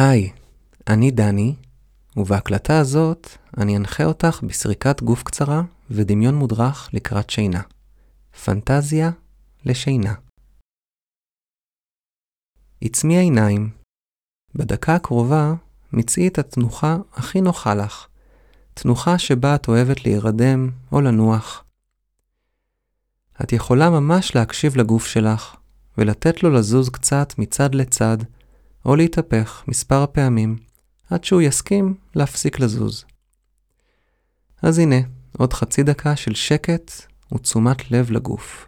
היי, אני דני, ובהקלטה הזאת אני אנחה אותך בסריקת גוף קצרה ודמיון מודרך לקראת שינה. פנטזיה לשינה. עצמי העיניים. בדקה הקרובה מצאי את התנוחה הכי נוחה לך, תנוחה שבה את אוהבת להירדם או לנוח. את יכולה ממש להקשיב לגוף שלך ולתת לו לזוז קצת מצד לצד, או להתהפך מספר פעמים, עד שהוא יסכים להפסיק לזוז. אז הנה, עוד חצי דקה של שקט ותשומת לב לגוף.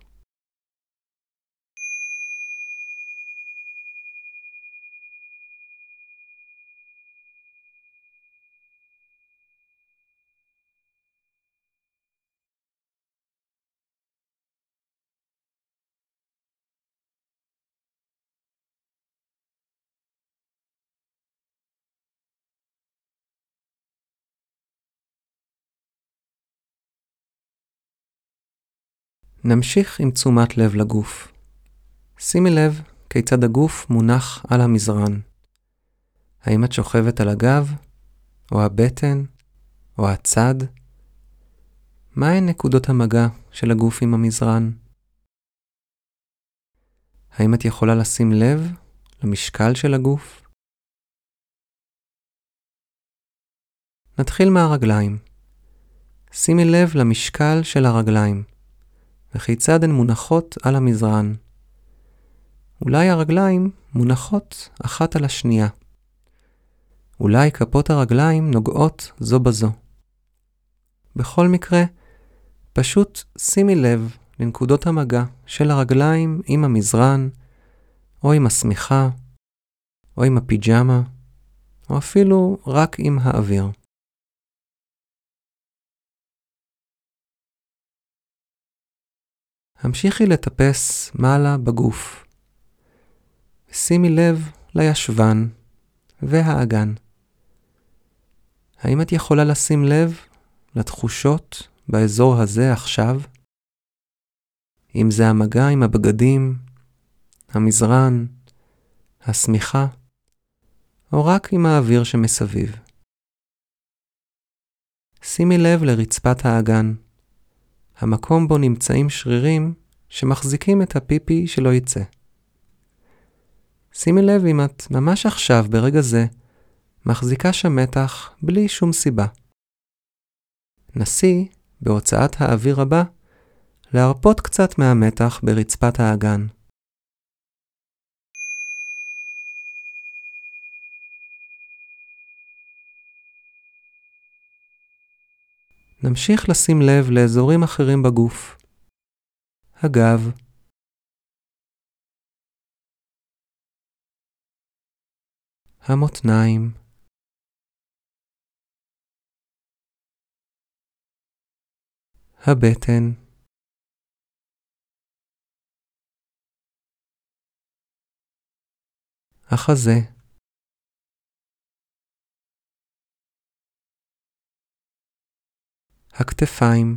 נמשיך עם תשומת לב לגוף. שימי לב כיצד הגוף מונח על המזרן. האם את שוכבת על הגב, או הבטן, או הצד? מהן נקודות המגע של הגוף עם המזרן? האם את יכולה לשים לב למשקל של הגוף? נתחיל מהרגליים. שימי לב למשקל של הרגליים. וכיצד הן מונחות על המזרן. אולי הרגליים מונחות אחת על השנייה. אולי כפות הרגליים נוגעות זו בזו. בכל מקרה, פשוט שימי לב לנקודות המגע של הרגליים עם המזרן, או עם השמיכה, או עם הפיג'מה, או אפילו רק עם האוויר. המשיכי לטפס מעלה בגוף. שימי לב לישבן והאגן. האם את יכולה לשים לב לתחושות באזור הזה עכשיו? אם זה המגע עם הבגדים, המזרן, השמיכה, או רק עם האוויר שמסביב. שימי לב לרצפת האגן. המקום בו נמצאים שרירים שמחזיקים את הפיפי שלא יצא. שימי לב אם את ממש עכשיו, ברגע זה, מחזיקה שם מתח בלי שום סיבה. נסי, בהוצאת האוויר הבא, להרפות קצת מהמתח ברצפת האגן. נמשיך לשים לב לאזורים אחרים בגוף. הגב, המותניים, הבטן, החזה, הכתפיים,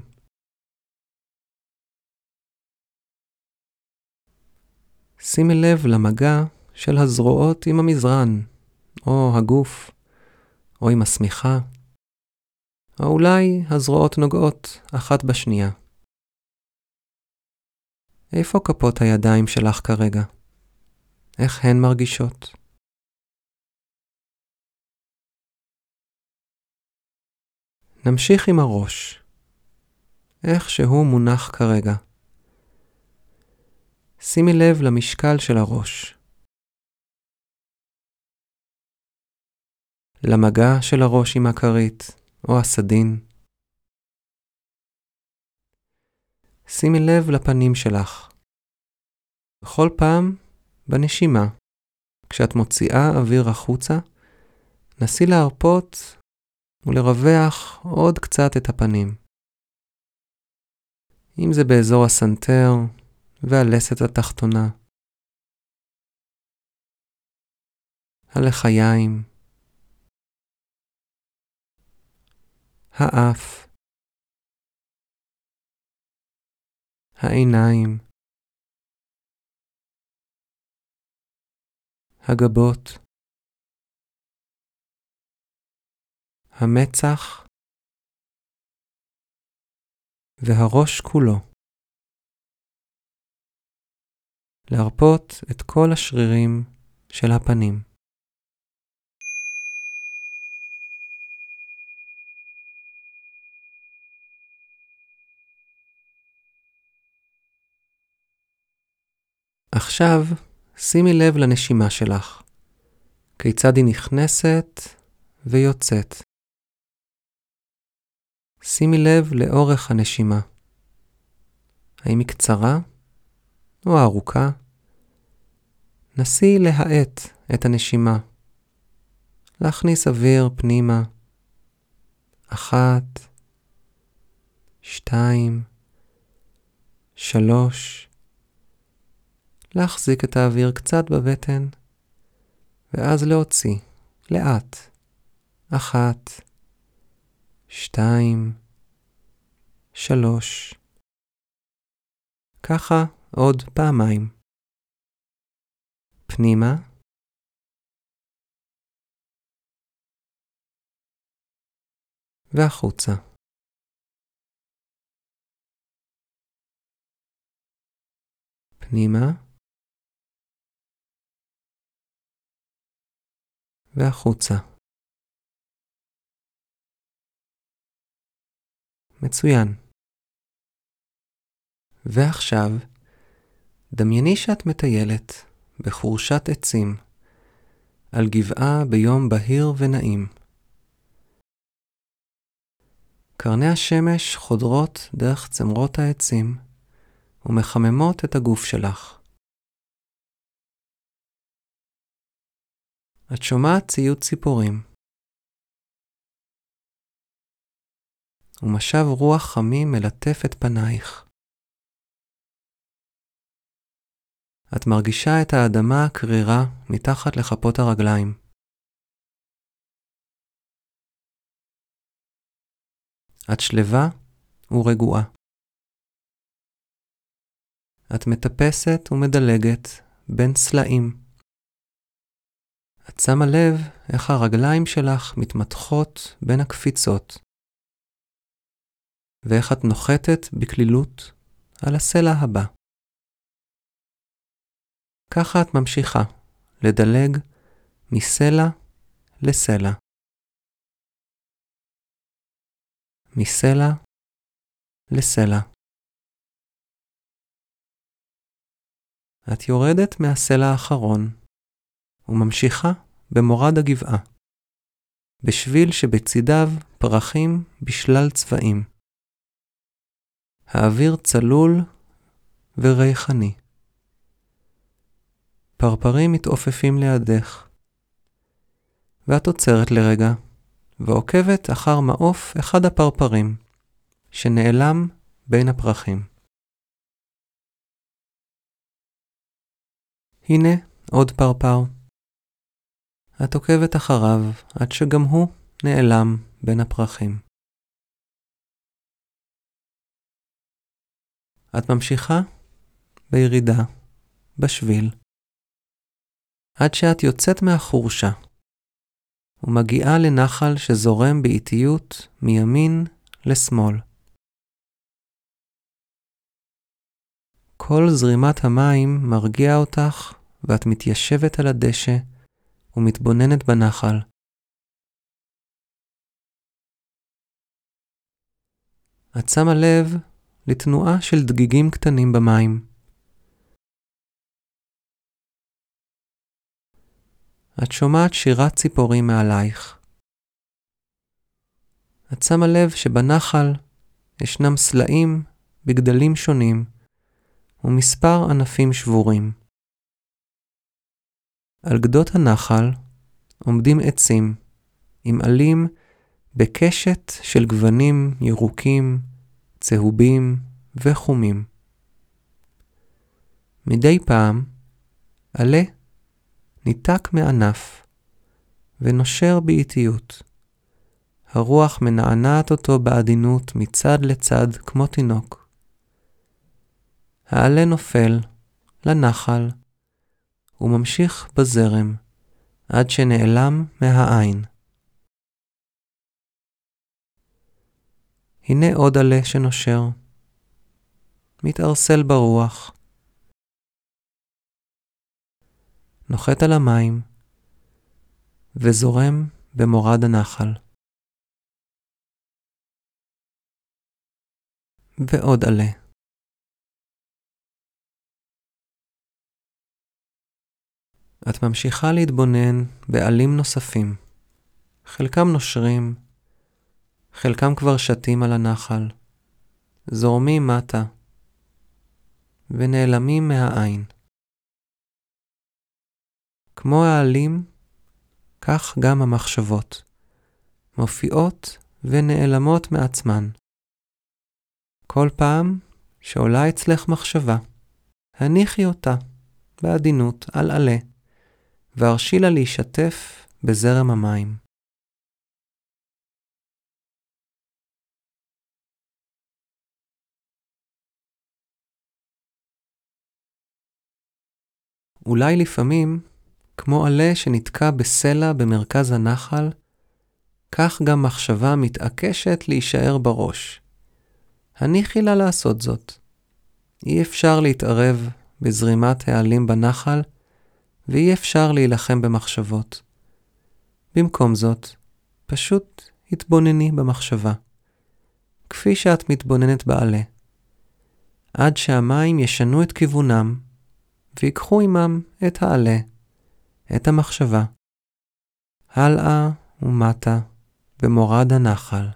שימי לב למגע של הזרועות עם המזרן, או הגוף, או עם השמיכה, או אולי הזרועות נוגעות אחת בשנייה. איפה כפות הידיים שלך כרגע? איך הן מרגישות? נמשיך עם הראש. איך שהוא מונח כרגע. שימי לב למשקל של הראש. למגע של הראש עם הכרית או הסדין. שימי לב לפנים שלך. בכל פעם בנשימה, כשאת מוציאה אוויר החוצה, נסי להרפות ולרווח עוד קצת את הפנים. אם זה באזור הסנטר והלסת התחתונה, הלחיים, האף, העיניים, הגבות, המצח והראש כולו. להרפות את כל השרירים של הפנים. עכשיו שימי לב לנשימה שלך, כיצד היא נכנסת ויוצאת. שימי לב לאורך הנשימה. האם היא קצרה או ארוכה? נסי להאט את הנשימה. להכניס אוויר פנימה. אחת, שתיים, שלוש. להחזיק את האוויר קצת בבטן, ואז להוציא, לאט. אחת, שתיים, שלוש. ככה עוד פעמיים. פנימה. והחוצה. פנימה. והחוצה. מצוין. ועכשיו, דמייני שאת מטיילת בחורשת עצים על גבעה ביום בהיר ונעים. קרני השמש חודרות דרך צמרות העצים ומחממות את הגוף שלך. את שומעת ציוץ ציפורים. ומשב רוח חמים מלטף את פנייך. את מרגישה את האדמה הקרירה מתחת לכפות הרגליים. את שלווה ורגועה. את מטפסת ומדלגת בין סלעים. את שמה לב איך הרגליים שלך מתמתחות בין הקפיצות, ואיך את נוחתת בקלילות על הסלע הבא. ככה את ממשיכה לדלג מסלע לסלע. מסלע לסלע. את יורדת מהסלע האחרון וממשיכה במורד הגבעה, בשביל שבצידיו פרחים בשלל צבעים. האוויר צלול וריחני. פרפרים מתעופפים לידך, ואת עוצרת לרגע ועוקבת אחר מעוף אחד הפרפרים, שנעלם בין הפרחים. הנה עוד פרפר. את עוקבת אחריו עד שגם הוא נעלם בין הפרחים. את ממשיכה בירידה, בשביל, עד שאת יוצאת מהחורשה ומגיעה לנחל שזורם באיטיות מימין לשמאל. כל זרימת המים מרגיע אותך ואת מתיישבת על הדשא ומתבוננת בנחל. את שמה לב לתנועה של דגיגים קטנים במים. את שומעת שירת ציפורים מעלייך. את שמה לב שבנחל ישנם סלעים בגדלים שונים ומספר ענפים שבורים. על גדות הנחל עומדים עצים עם עלים בקשת של גוונים ירוקים, צהובים וחומים. מדי פעם עלה ניתק מענף ונושר באיטיות. הרוח מנענעת אותו בעדינות מצד לצד כמו תינוק. העלה נופל לנחל וממשיך בזרם עד שנעלם מהעין. הנה עוד עלה שנושר, מתערסל ברוח, נוחת על המים וזורם במורד הנחל. ועוד עלה. את ממשיכה להתבונן בעלים נוספים. חלקם נושרים, חלקם כבר שתים על הנחל, זורמים מטה ונעלמים מהעין. כמו העלים, כך גם המחשבות, מופיעות ונעלמות מעצמן. כל פעם שעולה אצלך מחשבה, הניחי אותה בעדינות על עלה, והרשי לה להישטף בזרם המים. אולי לפעמים, כמו עלה שנתקע בסלע במרכז הנחל, כך גם מחשבה מתעקשת להישאר בראש. הניחי לה לעשות זאת. אי אפשר להתערב בזרימת העלים בנחל, ואי אפשר להילחם במחשבות. במקום זאת, פשוט התבונני במחשבה, כפי שאת מתבוננת בעלה, עד שהמים ישנו את כיוונם ויקחו עמם את העלה, את המחשבה, הלאה ומטה במורד הנחל.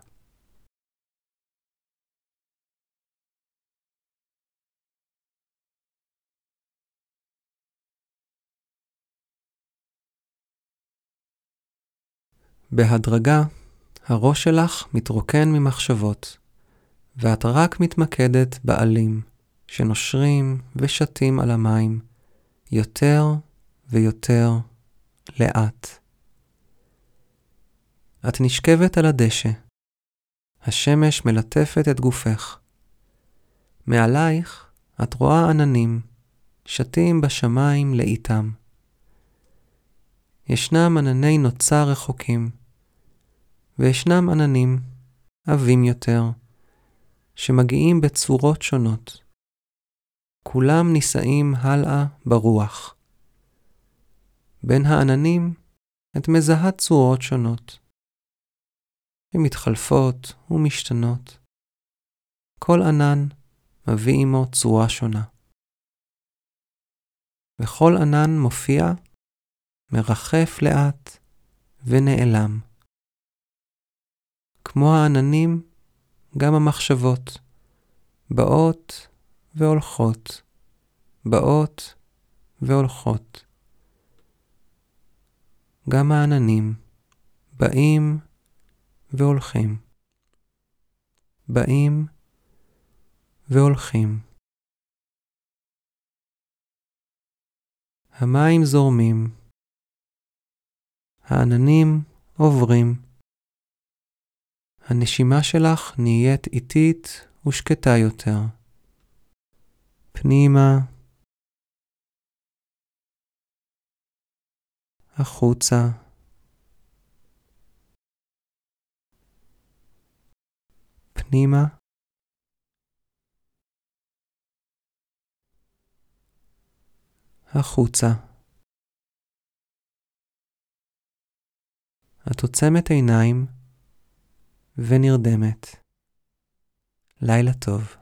בהדרגה, הראש שלך מתרוקן ממחשבות, ואת רק מתמקדת בעלים, שנושרים ושתים על המים, יותר ויותר לאט. את נשכבת על הדשא. השמש מלטפת את גופך. מעלייך את רואה עננים, שתים בשמיים לאיתם. ישנם ענני נוצה רחוקים, וישנם עננים עבים יותר, שמגיעים בצורות שונות. כולם נישאים הלאה ברוח. בין העננים את מזהה צורות שונות. הן מתחלפות ומשתנות. כל ענן מביא עמו צורה שונה. וכל ענן מופיע, מרחף לאט ונעלם. כמו העננים, גם המחשבות, באות והולכות, באות והולכות. גם העננים באים והולכים, באים והולכים. המים זורמים, העננים עוברים. הנשימה שלך נהיית איטית ושקטה יותר. פנימה, החוצה, פנימה, החוצה. את עוצמת עיניים ונרדמת. לילה טוב.